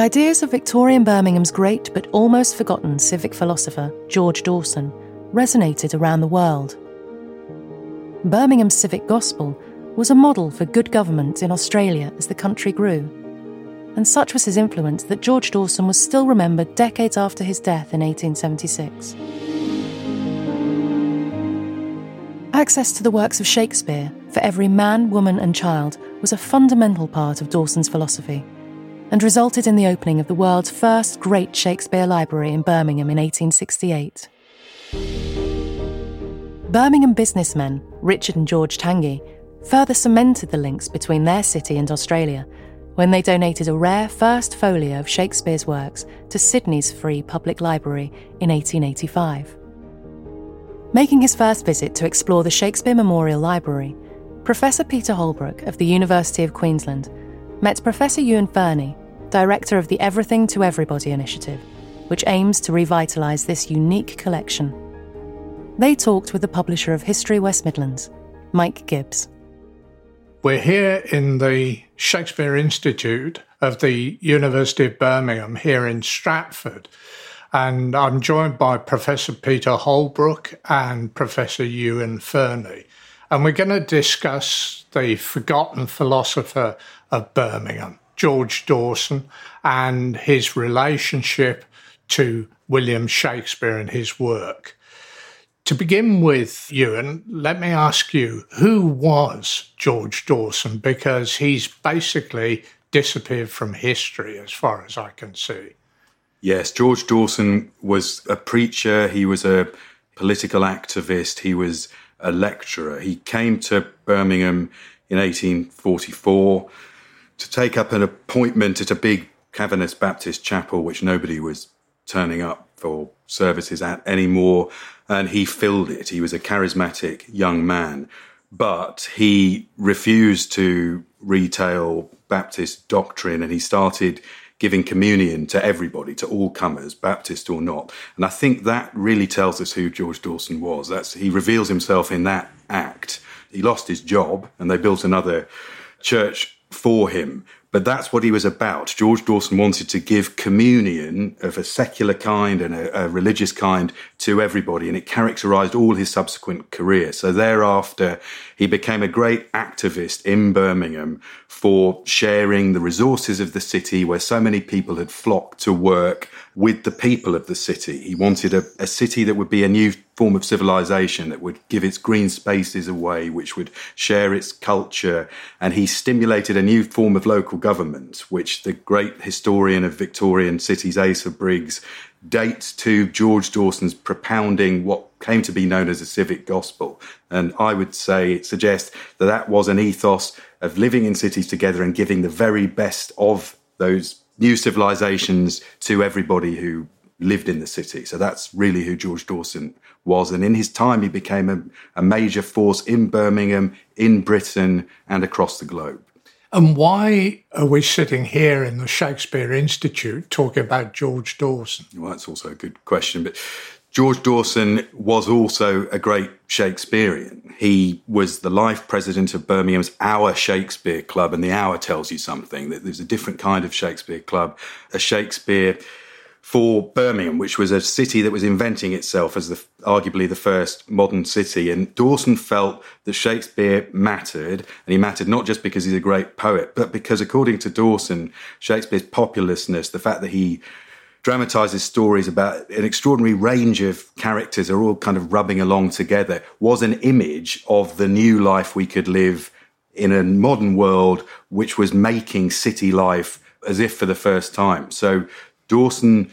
ideas of Victorian Birmingham's great but almost forgotten civic philosopher, George Dawson, resonated around the world. Birmingham's civic gospel was a model for good government in Australia as the country grew. And such was his influence that George Dawson was still remembered decades after his death in 1876. Access to the works of Shakespeare for every man, woman, and child was a fundamental part of Dawson's philosophy and resulted in the opening of the world's first great Shakespeare library in Birmingham in 1868. Birmingham businessmen Richard and George Tangye further cemented the links between their city and Australia when they donated a rare first folio of Shakespeare's works to Sydney's Free Public Library in 1885. Making his first visit to explore the Shakespeare Memorial Library, Professor Peter Holbrook of the University of Queensland met Professor Ewan Fernie, director of the Everything to Everybody initiative, which aims to revitalise this unique collection. They talked with the publisher of History West Midlands, Mike Gibbs. We're here in the Shakespeare Institute of the University of Birmingham here in Stratford. And I'm joined by Professor Peter Holbrook and Professor Ewan Fernie. And we're going to discuss the forgotten philosopher of Birmingham, George Dawson, and his relationship to William Shakespeare and his work. To begin with, Ewan, let me ask you who was George Dawson? Because he's basically disappeared from history as far as I can see. Yes, George Dawson was a preacher, he was a political activist, he was a lecturer. He came to Birmingham in 1844 to take up an appointment at a big Calvinist Baptist chapel, which nobody was turning up for services at anymore and he filled it. He was a charismatic young man, but he refused to retail Baptist doctrine and he started giving communion to everybody, to all comers, Baptist or not. And I think that really tells us who George Dawson was. That's he reveals himself in that act. He lost his job and they built another church for him. But that's what he was about. George Dawson wanted to give communion of a secular kind and a, a, religious kind to everybody, and it characterized all his subsequent career. So thereafter, he became a great activist in Birmingham for sharing the resources of the city where so many people had flocked to work with the people of the city. He wanted a, a city that would be a new form of civilization that would give its green spaces away, which would share its culture. And he stimulated a new form of local government, which the great historian of Victorian cities, Asa Briggs, dates to George Dawson's propounding what came to be known as a civic gospel. And I would say it suggests that that was an ethos of living in cities together and giving the very best of those new civilizations to everybody who lived in the city. So that's really who George Dawson was. And in his time, he became a, a major force in Birmingham, in Britain, and across the globe. And why are we sitting here in the Shakespeare Institute talking about George Dawson? Well, that's also a good question. But George Dawson was also a great Shakespearean. He was the life president of Birmingham's Our Shakespeare Club, and the Our tells you something that there's a different kind of Shakespeare club, a Shakespeare for Birmingham, which was a city that was inventing itself as the, arguably the first modern city. And Dawson felt that Shakespeare mattered, and he mattered not just because he's a great poet, but because, according to Dawson, Shakespeare's populousness, the fact that he dramatizes stories about an extraordinary range of characters are all kind of rubbing along together was an image of the new life we could live in a modern world which was making city life as if for the first time. So dawson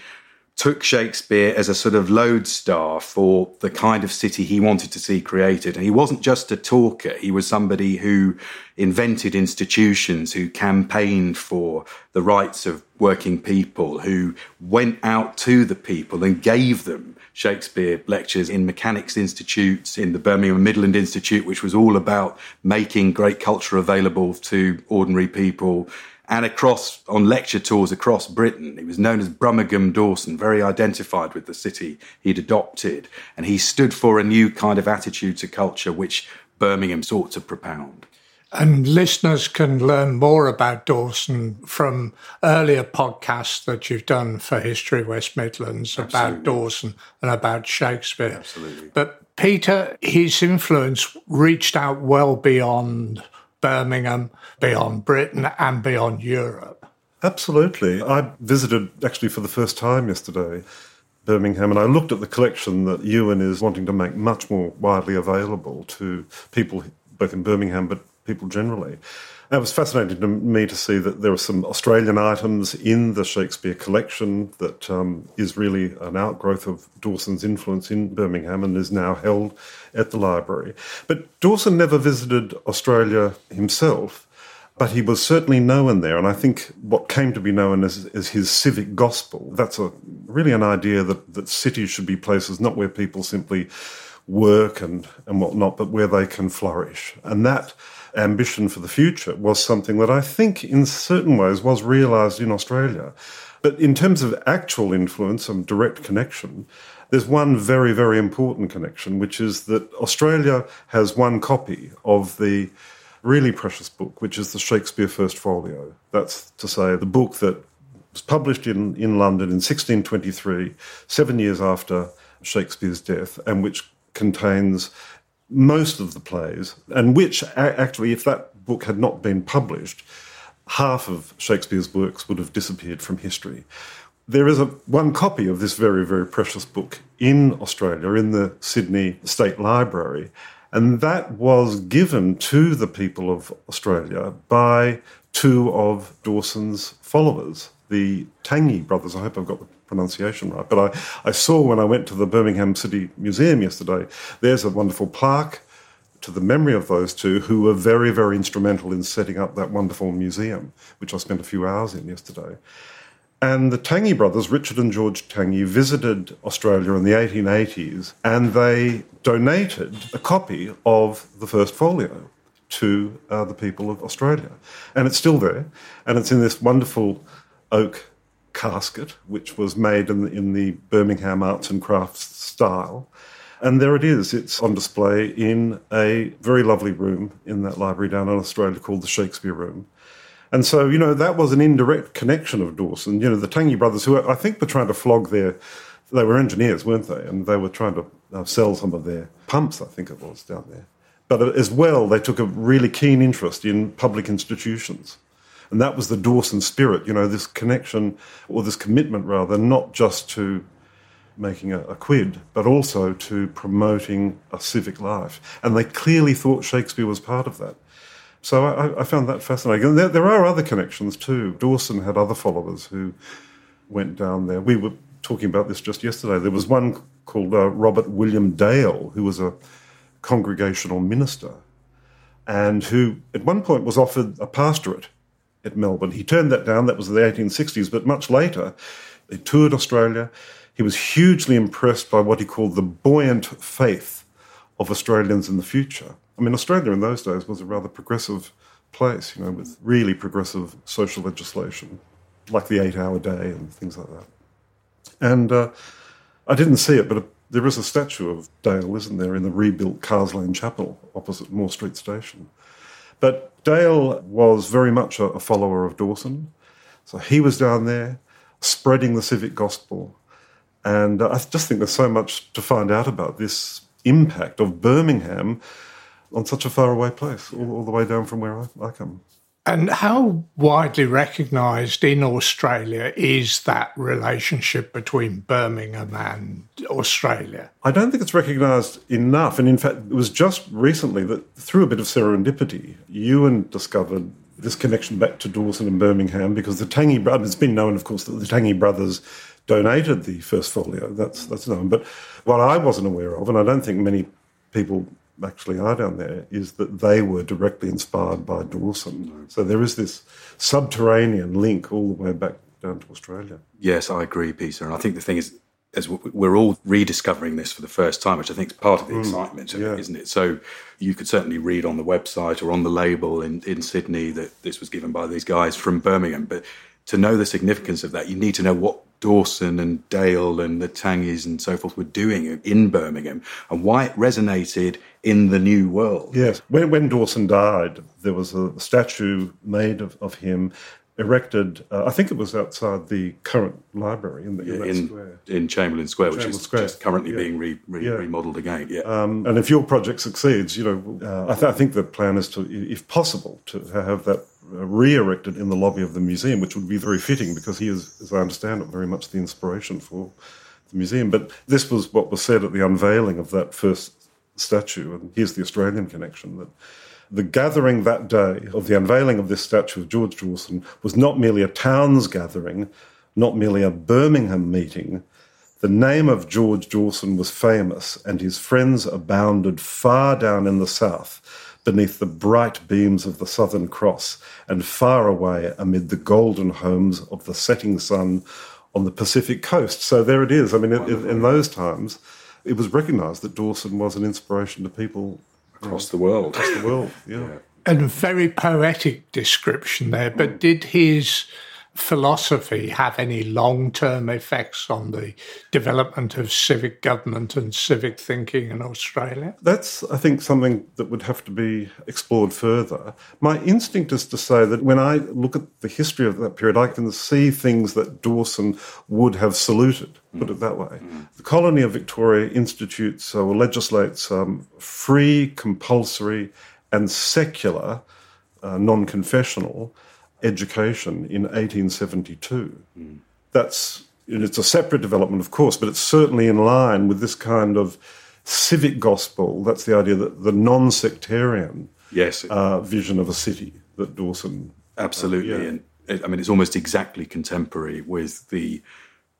took Shakespeare as a sort of lodestar for the kind of city he wanted to see created. And he wasn't just a talker, he was somebody who invented institutions, who campaigned for the rights of working people, who went out to the people and gave them Shakespeare lectures in mechanics institutes, in the Birmingham Midland Institute, which was all about making great culture available to ordinary people and across on lecture tours across Britain. He was known as Brummagem Dawson, very identified with the city he'd adopted, and he stood for a new kind of attitude to culture which Birmingham sought to propound. And listeners can learn more about Dawson from earlier podcasts that you've done for History West Midlands Absolutely. about Dawson and about Shakespeare. Absolutely. But Peter, his influence reached out well beyond Birmingham, beyond Britain, and beyond Europe. Absolutely. I visited actually for the first time yesterday Birmingham, and I looked at the collection that Ewan is wanting to make much more widely available to people both in Birmingham but people generally. It was fascinating to me to see that there are some Australian items in the Shakespeare collection that um, is really an outgrowth of Dawson's influence in Birmingham and is now held at the library. But Dawson never visited Australia himself but he was certainly known there. And I think what came to be known as, as his civic gospel, that's a really an idea that, that cities should be places not where people simply work and, and whatnot, but where they can flourish. And that ambition for the future was something that I think in certain ways was realised in Australia. But in terms of actual influence and direct connection, there's one very, very important connection, which is that Australia has one copy of the really precious book, which is the Shakespeare First Folio. That's to say, the book that was published in, in London in 1623, seven years after Shakespeare's death, and which contains most of the plays, and which actually, if that book had not been published, half of Shakespeare's works would have disappeared from history. There is a one copy of this very, very precious book in Australia, in the Sydney State Library, and that was given to the people of Australia by two of Dawson's followers, the Tangye brothers. I hope I've got the pronunciation right. But I, I saw when I went to the Birmingham City Museum yesterday, there's a wonderful plaque to the memory of those two who were very, very instrumental in setting up that wonderful museum, which I spent a few hours in yesterday. And the Tangye brothers, Richard and George Tangye, visited Australia in the 1880s and they donated a copy of the first folio to uh, the people of Australia. And it's still there. And it's in this wonderful oak casket, which was made in the, in the Birmingham Arts and Crafts style. And there it is. It's on display in a very lovely room in that library down in Australia called the Shakespeare Room. And so, you know, that was an indirect connection of Dawson. You know, the Tangye brothers, who I think were trying to flog their, they were engineers, weren't they? And they were trying to uh, sell some of their pumps, I think it was, down there. But as well, they took a really keen interest in public institutions. And that was the Dawson spirit, you know, this connection, or this commitment rather, not just to making a, a, quid, but also to promoting a civic life. And they clearly thought Shakespeare was part of that. So I, I found that fascinating. And there, there, are other connections too. Dawson had other followers who went down there. We were talking about this just yesterday. There was one called uh, Robert William Dale, who was a congregational minister, and who at one point was offered a pastorate at Melbourne. He turned that down. That was in the 1860s. But much later, he toured Australia. He was hugely impressed by what he called the buoyant faith of Australians in the future. I mean, Australia in those days was a rather progressive place, you know, with really progressive social legislation, like the eight hour day and things like that. And uh, I didn't see it, but there is a statue of Dale, isn't there, in the rebuilt Carrs Lane Chapel opposite Moor Street Station. But Dale was very much a, follower of Dawson. So he was down there spreading the civic gospel. And uh, I just think there's so much to find out about this impact of Birmingham on such a faraway place, all, all the way down from where I, I come. And how widely recognised in Australia is that relationship between Birmingham and Australia? I don't think it's recognised enough. And in fact, it was just recently that through a bit of serendipity, Ewan discovered this connection back to Dawson and Birmingham because the Tangye brothers, it's been known, of course, that the Tangye brothers donated the first folio. That's, that's known. But what I wasn't aware of, and I don't think many people actually are down there is that they were directly inspired by Dawson. So there is this subterranean link all the way back down to Australia. Yes, I agree, Peter. And I think the thing is, as we're all rediscovering this for the first time, which I think is part of the mm, excitement, yeah. isn't it? So you could certainly read on the website or on the label in, in Sydney that this was given by these guys from Birmingham. But to know the significance of that, you need to know what Dawson and Dale and the Tangyes and so forth were doing in Birmingham and why it resonated in the new world. Yes. When, when Dawson died, there was a statue made of, of him erected, uh, I think it was outside the current library in, the, yeah, in, in, square. in Chamberlain Square, which is Square. just currently Yeah. being re, re, Yeah. remodeled again. Yeah. Um, and if your project succeeds, you know, uh, I, th- I think the plan is to, if possible, to have that uh, re-erected in the lobby of the museum, which would be very fitting because he is, as I understand it, very much the inspiration for the museum. But this was what was said at the unveiling of that first statue, and here's the Australian connection that. The gathering that day of the unveiling of this statue of George Dawson was not merely a town's gathering, not merely a Birmingham meeting, the name of George Dawson was famous, and his friends abounded far down in the south, beneath the bright beams of the Southern Cross, and far away amid the golden homes of the setting sun on the Pacific coast. So there it is. I mean, in, in those times, it was recognised that Dawson was an inspiration to people Across the world. across the world. Yeah. And a very poetic description there, but did his philosophy have any long term effects on the development of civic government and civic thinking in Australia? That's, I think, something that would have to be explored further. My instinct is to say that when I look at the history of that period, I can see things that Dawson would have saluted, put it that way. The colony of Victoria institutes or legislates um, free, compulsory, and secular, uh, non confessional education in 1872. Hmm. That's it's a separate development, of course, but it's certainly in line with this kind of civic gospel. That's the idea that the non-sectarian Yes, uh, vision of a city that Dawson. Uh, absolutely. yeah. And it, I mean, it's almost exactly contemporary with the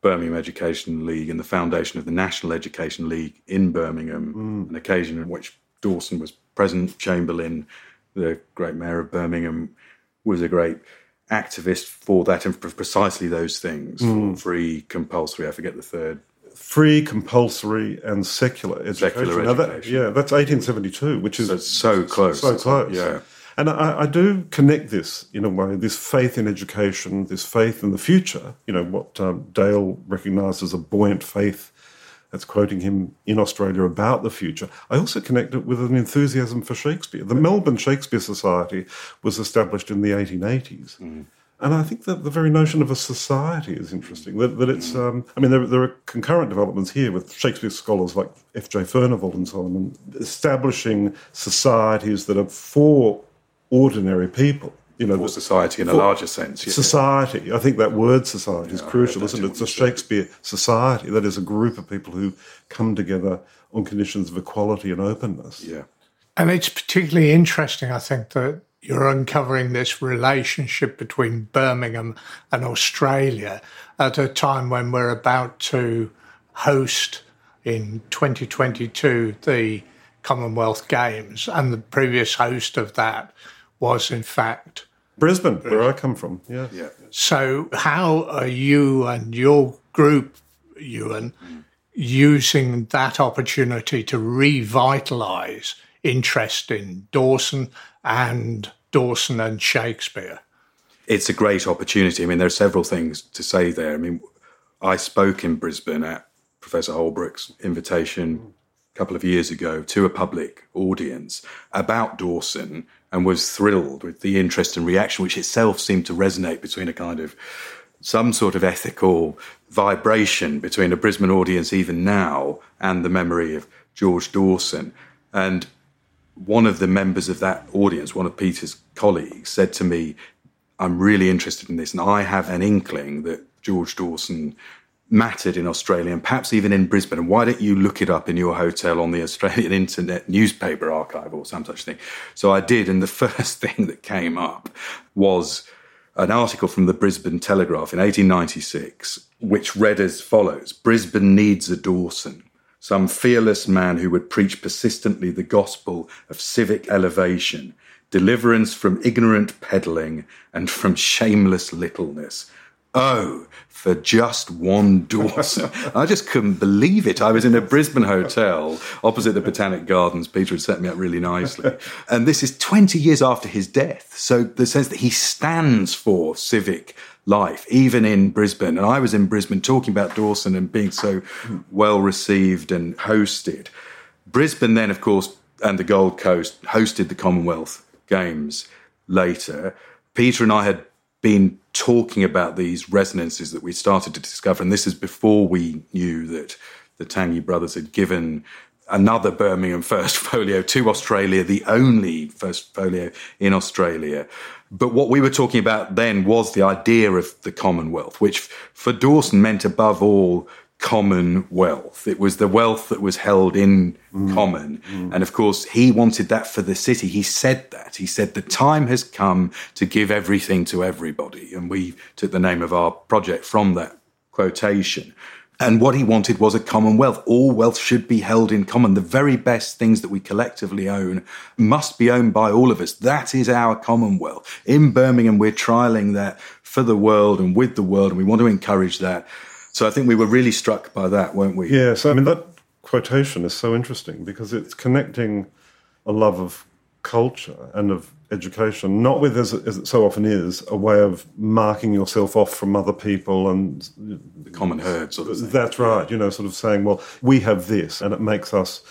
Birmingham Education League and the foundation of the National Education League in Birmingham, hmm. an occasion in which Dawson was present. Chamberlain, the great mayor of Birmingham, was a great activist for that and for precisely those things for free, compulsory. I forget the third. Free, compulsory, and secular education. Secular Now that- education. yeah, that's 1872, which is So so close. so close. Yeah. And I, I do connect this in a way, this faith in education, this faith in the future, you know, what um, Dale recognised as a buoyant faith that's quoting him in Australia about the future. I also connect it with an enthusiasm for Shakespeare. The Melbourne Shakespeare Society was established in the 1880s. And I think that the very notion of a society is interesting. That, that it's, um, I mean, there, there are concurrent developments here with Shakespeare scholars like F.J. Furnivall and so on, and establishing societies that are for ordinary people. You know, For society in a larger sense. yeah. Society. I think that word society is Yeah, I crucial, heard that isn't it? It's a once, Shakespeare society. That is a group of people who come together on conditions of equality and openness. Yeah. And it's particularly interesting, I think, that you're uncovering this relationship between Birmingham and Australia at a time when we're about to host in 2022 the Commonwealth Games. And the previous host of that was, in fact, Brisbane, where I come from. Yeah. Yeah. so, how are you and your group, Ewan, using that opportunity to revitalise interest in Dawson and Dawson and Shakespeare? It's a great opportunity. I mean, there are several things to say there. I mean, I spoke in Brisbane at Professor Holbrook's invitation a couple of years ago to a public audience about Dawson and was thrilled with the interest and reaction, which itself seemed to resonate between a kind of some sort of ethical vibration between a Brisbane audience even now and the memory of George Dawson. And one of the members of that audience, one of Peter's colleagues, said to me, I'm really interested in this, and I have an inkling that George Dawson mattered in Australia and perhaps even in Brisbane. And why don't you look it up in your hotel on the Australian Internet Newspaper Archive or some such thing? So I did, and the first thing that came up was an article from the Brisbane Telegraph in 1896, which read as follows Brisbane needs a Dawson, some fearless man who would preach persistently the gospel of civic elevation, deliverance from ignorant peddling, and from shameless littleness. Oh, for just one Dawson. I just couldn't believe it. I was in a Brisbane hotel opposite the Botanic Gardens. Peter had set me up really nicely. And this is 20 years after his death. So the sense that he stands for civic life, even in Brisbane. And I was in Brisbane talking about Dawson and being so well received and hosted. Brisbane, then, of course, and the Gold Coast hosted the Commonwealth Games later. Peter and I had been talking about these resonances that we started to discover, and this is before we knew that the Tangye brothers had given another Birmingham First Folio to Australia, the only First Folio in Australia. But what we were talking about then was the idea of the Commonwealth, which for Dawson meant above all common wealth. It was the wealth that was held in mm. common. Mm. And of course, he wanted that for the city. He said that. He said, the time has come to give everything to everybody. And we took the name of our project from that quotation. And what he wanted was a commonwealth. All wealth should be held in common. The very best things that we collectively own must be owned by all of us. That is our commonwealth. In Birmingham, we're trialing that for the world and with the world, and we want to encourage that. So I think we were really struck by that, weren't we? Yes. I mean, that quotation is so interesting because it's connecting a love of culture and of education, not with, as, as, it so often is, a way of marking yourself off from other people and the common herd. Sort of that's right. You know, sort of saying, well, we have this, and it makes us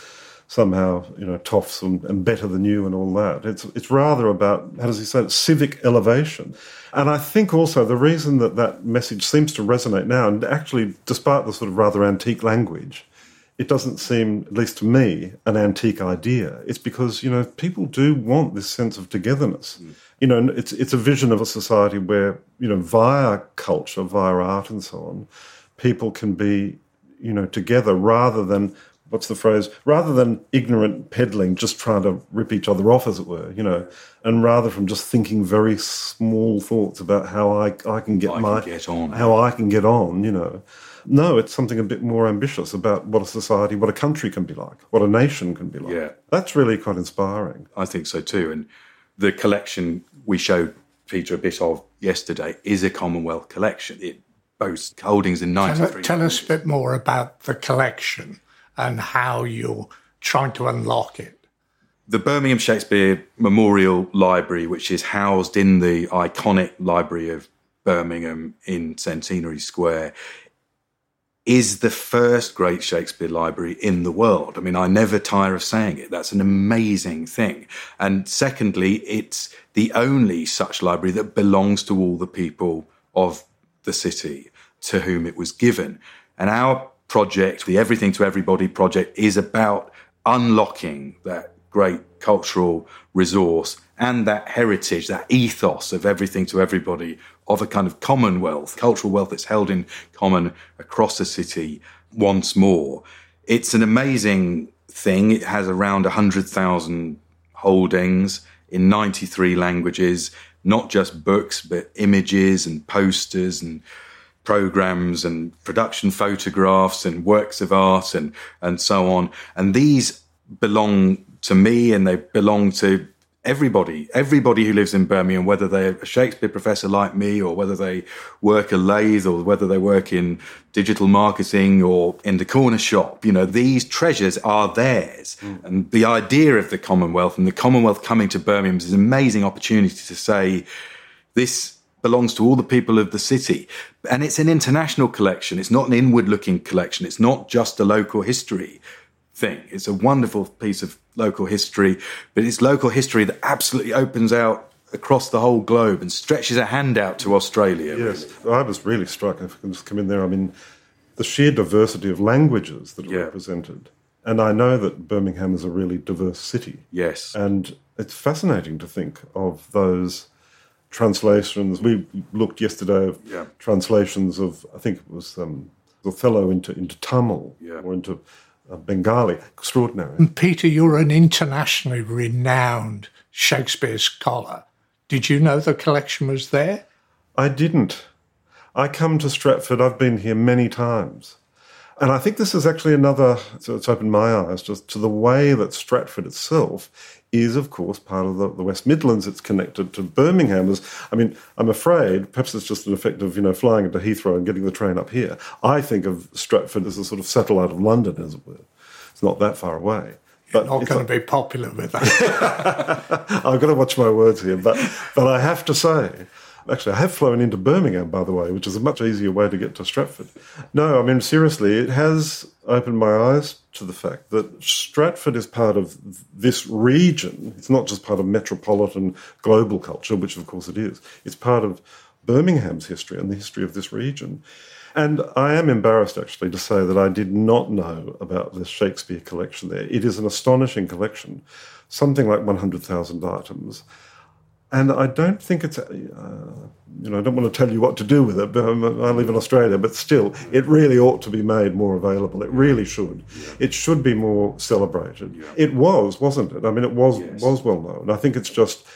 somehow, you know, toffs and, and better than you and all that. It's it's rather about how does he say it, civic elevation. And I think also the reason that that message seems to resonate now, and actually, despite the sort of rather antique language, it doesn't seem, at least to me, an antique idea. It's because you know people do want this sense of togetherness. Mm. You know, it's it's a vision of a society where you know via culture, via art, and so on, people can be you know together rather than what's the phrase? Rather than ignorant peddling, just trying to rip each other off, as it were. You know, and rather from just thinking very small thoughts about how I I can get I my can get on. how I can get on. You know no, it's something a bit more ambitious about what a society, what a country can be like, what a nation can be like. Yeah. That's really quite inspiring. I think so too. And the collection we showed Peter a bit of yesterday is a Commonwealth collection. It boasts holdings in 93. Tell, tell us a bit more about the collection and how you're trying to unlock it the Birmingham Shakespeare Memorial Library, which is housed in the iconic Library of Birmingham in Centenary Square, is the first great Shakespeare library in the world. I mean, I never tire of saying it. That's an amazing thing. And secondly, it's the only such library that belongs to all the people of the city to whom it was given. And our project, the Everything to Everybody project, is about unlocking that great cultural resource and that heritage, that ethos of everything to everybody of a kind of commonwealth, cultural wealth that's held in common across the city once more. It's an amazing thing. It has around 100,000 holdings in 93 languages, not just books, but images and posters and programs and production photographs and works of art and, and so on. And these belong to me and they belong to everybody, everybody who lives in Birmingham, whether they're a Shakespeare professor like me, or whether they work a lathe, or whether they work in digital marketing or in the corner shop, you know, these treasures are theirs. Mm. And the idea of the Commonwealth and the Commonwealth coming to Birmingham is an amazing opportunity to say, this belongs to all the people of the city. And it's an international collection. It's not an inward looking collection. It's not just a local history thing. It's a wonderful piece of local history, but it's local history that absolutely opens out across the whole globe and stretches a hand out to Australia. Yes. I was really struck. If I can just come in there, I mean, the sheer diversity of languages that are yeah. represented. And I know that Birmingham is a really diverse city. Yes. And it's fascinating to think of those translations. We looked yesterday at yeah. translations of, I think it was um, Othello into, into Tamil yeah. or into Bengali. Extraordinary. And Peter, you're an internationally renowned Shakespeare scholar. Did you know the collection was there? I didn't. I come to Stratford, I've been here many times. And I think this is actually another, so it's opened my eyes just to the way that Stratford itself is, of course, part of the, the, West Midlands. It's connected to Birmingham. As, I mean, I'm afraid, perhaps it's just an effect of, you know, flying into Heathrow and getting the train up here. I think of Stratford as a sort of satellite of London, as it were. It's not that far away. But You're not going to be popular with that. I've got to watch my words here. But, but I have to say, Actually, I have flown into Birmingham, by the way, which is a much easier way to get to Stratford. No, I mean, seriously, it has opened my eyes to the fact that Stratford is part of this region. It's not just part of metropolitan global culture, which of course it is. It's part of Birmingham's history and the history of this region. And I am embarrassed actually to say that I did not know about the Shakespeare collection there. It is an astonishing collection, something like 100,000 items. And I don't think it's, uh, you know, I don't want to tell you what to do with it, but I live in Australia, but still, it really ought to be made more available. It really should. Yeah. It should be more celebrated. Yeah. It was, wasn't it? I mean, it was, yes. was well known. I think it's just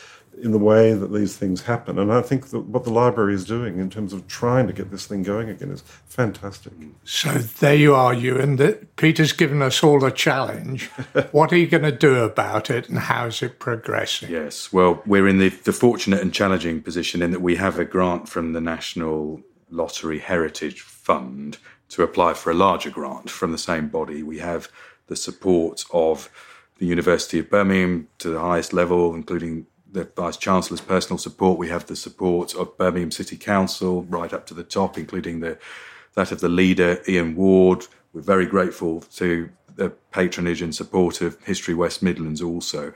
in the way that these things happen. And I think that what the library is doing in terms of trying to get this thing going again is fantastic. So there you are, Ewan. That Peter's given us all a challenge. what are you going to do about it, and how's it progressing? Yes, well, we're in the, the fortunate and challenging position in that we have a grant from the National Lottery Heritage Fund to apply for a larger grant from the same body. We have the support of the University of Birmingham to the highest level, including the Vice Chancellor's personal support. We have the support of Birmingham City Council right up to the top, including the that of the leader, Ian Ward. We're very grateful to the patronage and support of History West Midlands also.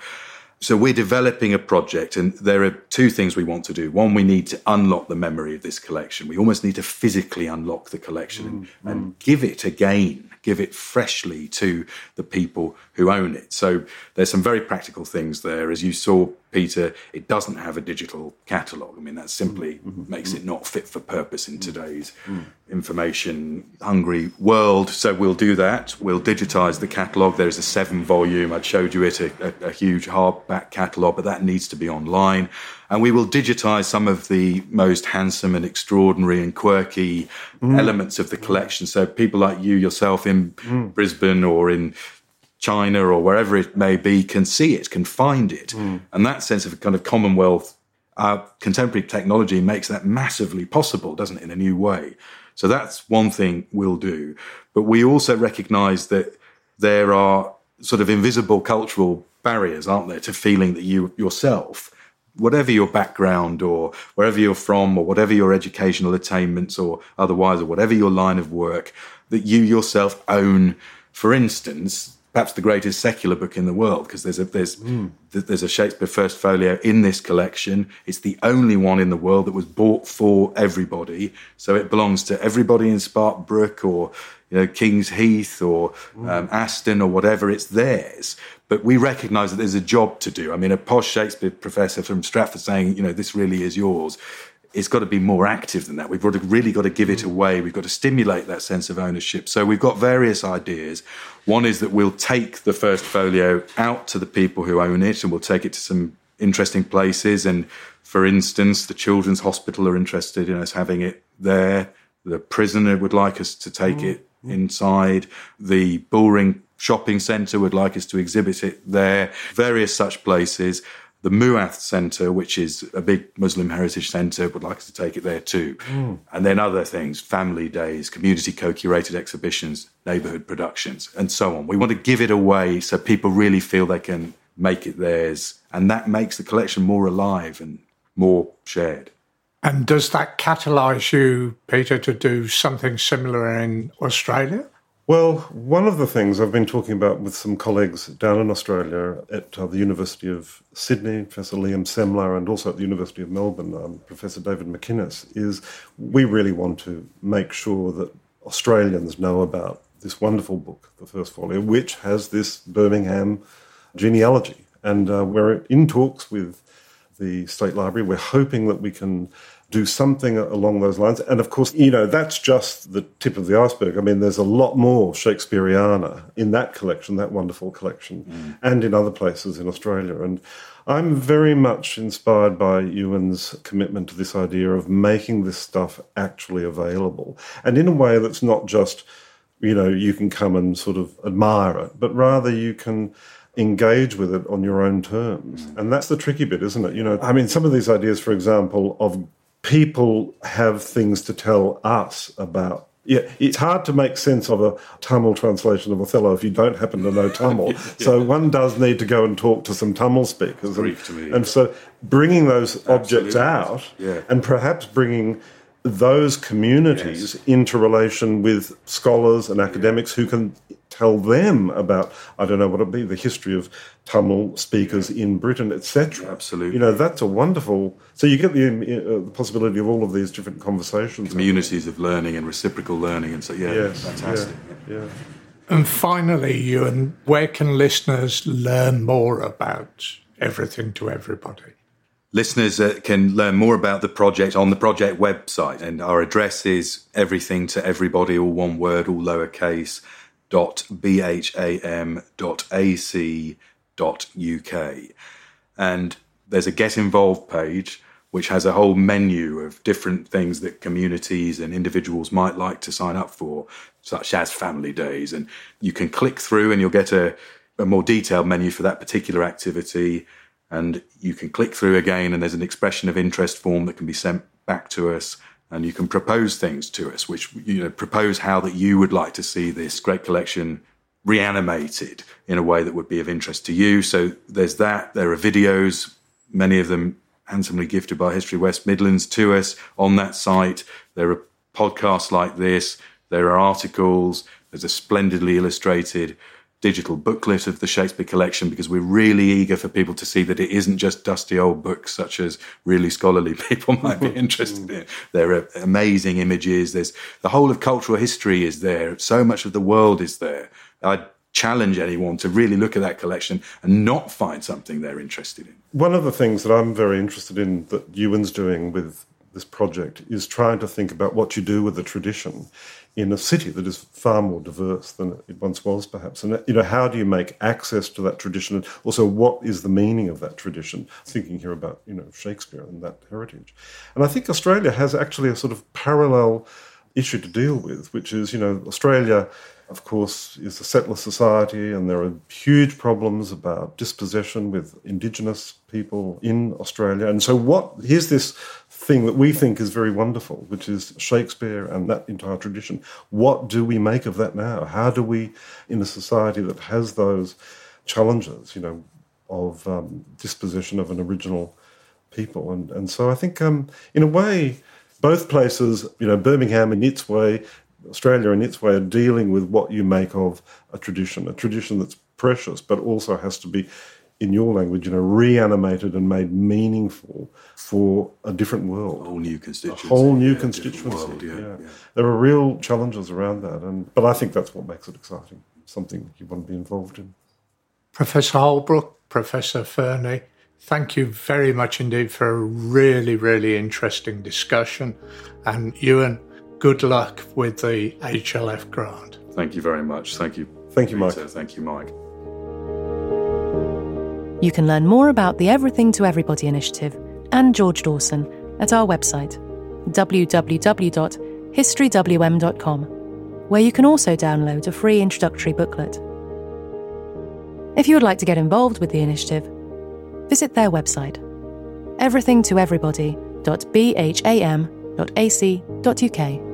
So we're developing a project, and there are two things we want to do. One, we need to unlock the memory of this collection. We almost need to physically unlock the collection mm, and, and mm. give it again give it freshly to the people who own it. So there's some very practical things there. As you saw, Peter, it doesn't have a digital catalogue. I mean, that simply mm-hmm. mm-hmm. makes it not fit for purpose in today's mm-hmm. information hungry world. So we'll do that. We'll digitize the catalogue. There's a seven volume, I showed you it, a, a, a huge hardback catalogue, but that needs to be online and we will digitize some of the most handsome and extraordinary and quirky mm. elements of the collection. So people like you yourself in mm. Brisbane or in China or wherever it may be can see it, can find it. Mm. And that sense of kind of commonwealth, our contemporary technology makes that massively possible, doesn't it, in a new way. So that's one thing we'll do. But we also recognize that there are sort of invisible cultural barriers, aren't there, to feeling that you yourself whatever your background or wherever you're from or whatever your educational attainments or otherwise or whatever your line of work that you yourself own for instance perhaps the greatest secular book in the world because there's a there's mm. there's a Shakespeare first folio in this collection it's the only one in the world that was bought for everybody so it belongs to everybody in Sparkbrook or you know King's Heath or mm. um, Aston or whatever it's theirs but we recognise that there's a job to do. I mean, a posh Shakespeare professor from Stratford saying, you know, this really is yours. It's got to be more active than that. We've really got to give it away. We've got to stimulate that sense of ownership. So we've got various ideas. One is that we'll take the first folio out to the people who own it and we'll take it to some interesting places. And for instance, the Children's Hospital are interested in us having it there. The prisoner would like us to take mm. it inside. The Bullring shopping centre would like us to exhibit it there, various such places. The Muath Centre, which is a big Muslim heritage centre, would like us to take it there too. Mm. And then other things, family days, community co curated exhibitions, neighbourhood productions, and so on. We want to give it away so people really feel they can make it theirs. And that makes the collection more alive and more shared. And does that catalyse you, Peter, to do something similar in Australia? Well, one of the things I've been talking about with some colleagues down in Australia at uh, the University of Sydney, Professor Liam Semler, and also at the University of Melbourne, um, Professor David McInnis, is we really want to make sure that Australians know about this wonderful book, The First Folio, which has this Birmingham genealogy. And uh, we're in talks with the State Library. We're hoping that we can do something along those lines. And of course, you know, that's just the tip of the iceberg. I mean, there's a lot more Shakespeareana in that collection, that wonderful collection, mm. and in other places in Australia. And I'm very much inspired by Ewan's commitment to this idea of making this stuff actually available. And in a way that's not just, you know, you can come and sort of admire it, but rather you can engage with it on your own terms. Mm. And that's the tricky bit, isn't it? You know, I mean, some of these ideas, for example, of people have things to tell us about Yeah, it's hard to make sense of a Tamil translation of Othello if you don't happen to know Tamil. yeah. So one does need to go and talk to some Tamil speakers. And, and so bringing those Absolutely. objects out yeah. and perhaps bringing those communities yes. into relation with scholars and academics who can tell them about, I don't know what it'd be, the history of Tamil speakers in Britain, etc. Absolutely. You know, that's a wonderful. So you get the, uh, the possibility of all of these different conversations. Communities of learning and reciprocal learning. And so, yeah, yes, fantastic. Yeah, yeah. And finally, Ewan, where can listeners learn more about everything to everybody? Listeners uh, can learn more about the project on the project website, and our address is everything to everybody, all one word, all lowercase, dot bham dot ac dot uk. And there's a get involved page which has a whole menu of different things that communities and individuals might like to sign up for, such as family days. And you can click through and you'll get a, a more detailed menu for that particular activity and you can click through again and there's an expression of interest form that can be sent back to us and you can propose things to us which you know propose how that you would like to see this great collection reanimated in a way that would be of interest to you. So there's that. There are videos many of them handsomely gifted by history west midlands to us on that site. There are podcasts like this. There are articles. There's a splendidly illustrated digital booklet of the Shakespeare collection because we're really eager for people to see that it isn't just dusty old books such as really scholarly people might be mm. interested in. There are amazing images. There's the whole of cultural history is there. So much of the world is there. I'd challenge anyone to really look at that collection and not find something they're interested in. One of the things that I'm very interested in that Ewan's doing with this project is trying to think about what you do with the tradition in a city that is far more diverse than it once was, perhaps. And you know, how do you make access to that tradition? And also, what is the meaning of that tradition? Thinking here about you know Shakespeare and that heritage, and I think Australia has actually a sort of parallel issue to deal with, which is you know Australia of course, is a settler society, and there are huge problems about dispossession with Indigenous people in Australia. And so, what here's this thing that we think is very wonderful, which is Shakespeare and that entire tradition. What do we make of that now? How do we, in a society that has those challenges, you know, of um, dispossession of an original people? And and so, I think, um, in a way. Both places, you know, Birmingham in its way Australia, in its way, are dealing with what you make of a tradition, a tradition that's precious, but also has to be, in your language, you know, reanimated and made meaningful for a different world. A whole new constituency. A whole new yeah, constituency. World, yeah, yeah. yeah, There are real challenges around that, and but I think that's what makes it exciting. Something you want to be involved in. Professor Holbrook, Professor Fernie, thank you very much indeed for a really, really interesting discussion. And Ewan, good luck with the HLF grant. Thank you very much. Thank you. Thank you, Mike. Thank you, Mike. You can learn more about the Everything to Everybody initiative and George Dawson at our website, www.historywm.com, where you can also download a free introductory booklet. If you would like to get involved with the initiative, visit their website, everythingtoeverybody.bham.ac.uk.